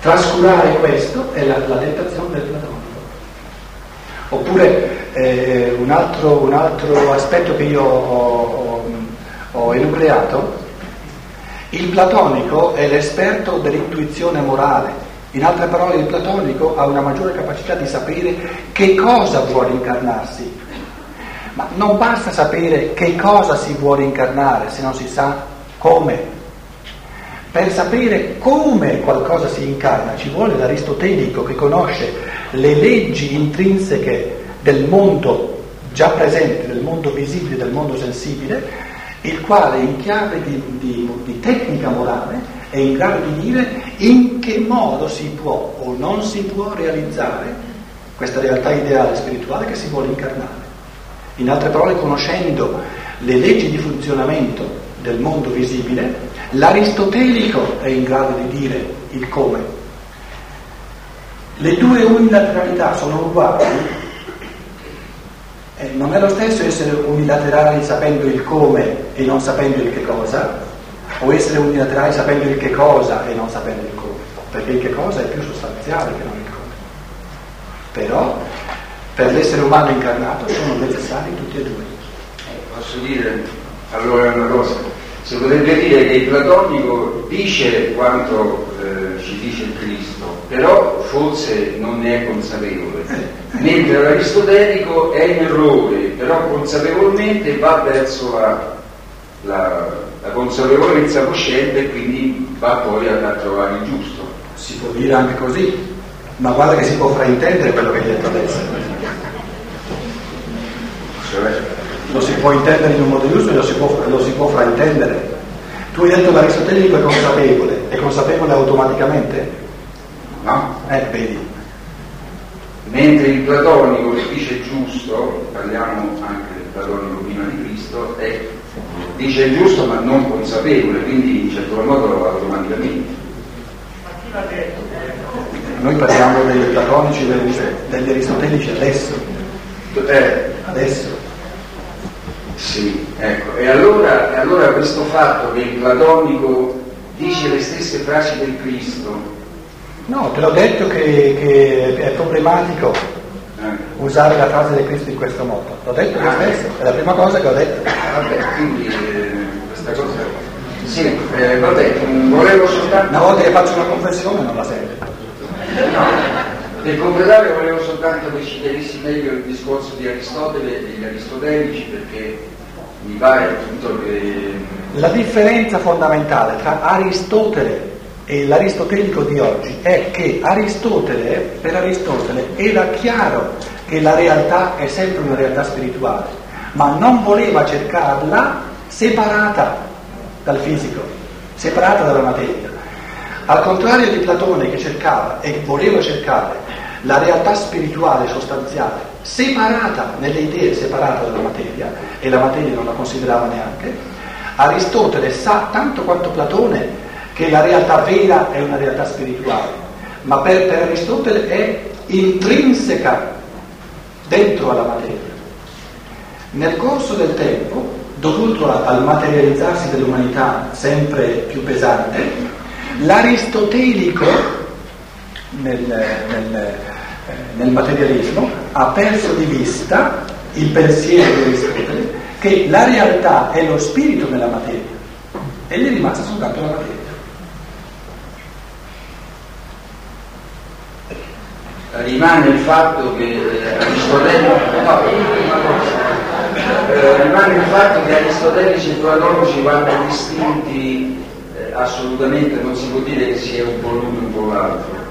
Trascurare questo è la, la tentazione del platonico. Oppure eh, un, altro, un, altro, aspetto che io ho, ho, ho enucleato, il platonico è l'esperto dell'intuizione morale, in altre parole il platonico ha una maggiore capacità di sapere che cosa vuole incarnarsi, ma non basta sapere che cosa si vuole incarnare se non si sa come. Per sapere come qualcosa si incarna ci vuole l'aristotelico che conosce le leggi intrinseche del mondo già presente, del mondo visibile, del mondo sensibile, il quale in chiave di, di, di tecnica morale è in grado di dire in che modo si può o non si può realizzare questa realtà ideale spirituale che si vuole incarnare. In altre parole, conoscendo le leggi di funzionamento del mondo visibile, l'aristotelico è in grado di dire il come. Le due unilateralità sono uguali. Eh, non è lo stesso essere unilaterali sapendo il come e non sapendo il che cosa, o essere unilaterali sapendo il che cosa e non sapendo il come, perché il che cosa è più sostanziale che non il come. Però per l'essere umano incarnato sono necessari tutti e due. Posso dire allora una cosa? Si potrebbe dire che il platonico dice quanto eh, ci dice il Cristo, però forse non ne è consapevole, mentre l'aristotelico è in errore, però consapevolmente va verso la, la, la consapevolezza cosciente e quindi va poi a, a trovare il giusto. Si può dire anche così, ma guarda che si può fraintendere quello che hai detto adesso. Lo si può intendere in un modo giusto e lo si può, lo si può fraintendere. Tu hai detto che l'aristotelico è consapevole, è consapevole automaticamente? No? Eh, vedi. Mentre il platonico dice giusto, parliamo anche del platonico prima di Cristo, è, dice giusto ma non consapevole, quindi in certo modo automaticamente. Noi parliamo dei platonici e degli aristotelici adesso. Eh, adesso. Sì, ecco. E allora, e allora questo fatto che il platonico dice le stesse frasi del Cristo. No, te l'ho detto che, che è problematico eh. usare la frase del Cristo in questo modo. L'ho detto io stesso, è la prima cosa che ho detto. Vabbè, quindi eh, questa cosa. Sì, eh, vabbè, volevo soltanto. Una volta che faccio una confessione non la sente. No. Per completare volevo soltanto che ci chiarissi meglio il discorso di Aristotele e degli aristotelici perché mi pare appunto che... La differenza fondamentale tra Aristotele e l'aristotelico di oggi è che Aristotele, per Aristotele era chiaro che la realtà è sempre una realtà spirituale, ma non voleva cercarla separata dal fisico, separata dalla materia. Al contrario di Platone che cercava e voleva cercare la realtà spirituale sostanziale separata nelle idee, separata dalla materia, e la materia non la considerava neanche, Aristotele sa tanto quanto Platone che la realtà vera è una realtà spirituale, ma per, per Aristotele è intrinseca dentro alla materia. Nel corso del tempo, dovuto al materializzarsi dell'umanità sempre più pesante, l'aristotelico nel, nel, nel materialismo, ha perso di vista il pensiero di Aristotele che la realtà è lo spirito nella materia e gli è rimasta soltanto la materia. rimane il fatto che eh, Aristotele no, eh, rimane il fatto che aristotelici e platonici vanno distinti eh, assolutamente non si può dire che sia un po' l'uno e un po' l'altro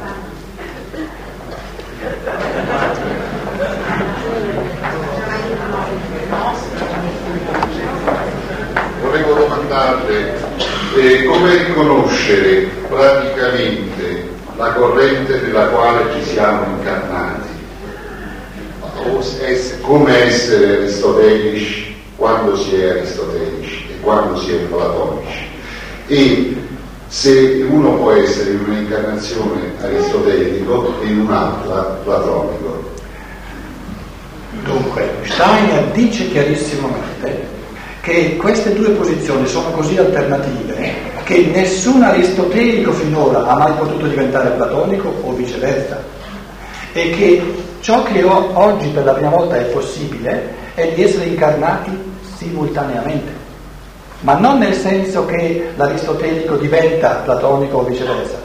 volevo domandarle eh, come riconoscere praticamente la corrente nella quale ci siamo incarnati, come essere aristotelici quando si è aristotelici e quando si è platonici. E se uno può essere in un'incarnazione aristotelico e in un'altra platonico. Dunque, Steiner dice chiarissimamente che queste due posizioni sono così alternative che nessun aristotelico finora ha mai potuto diventare platonico o viceversa e che ciò che oggi per la prima volta è possibile è di essere incarnati simultaneamente, ma non nel senso che l'aristotelico diventa platonico o viceversa.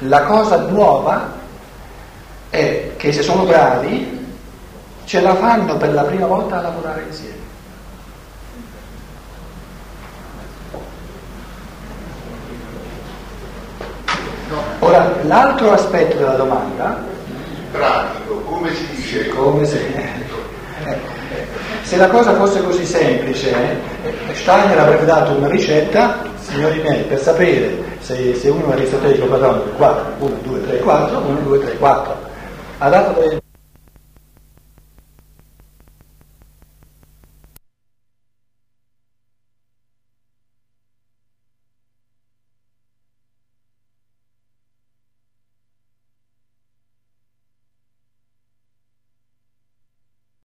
La cosa nuova è che se sono bravi ce la fanno per la prima volta a lavorare insieme. Ora, l'altro aspetto della domanda... Pratico, come si dice? Come se... Eh, se la cosa fosse così semplice, Steiner avrebbe dato una ricetta, signori miei, per sapere se, se uno è aristotelico platonico 4, 1, 2, 3, 4, 1, 2, 3, 4. Ha dato delle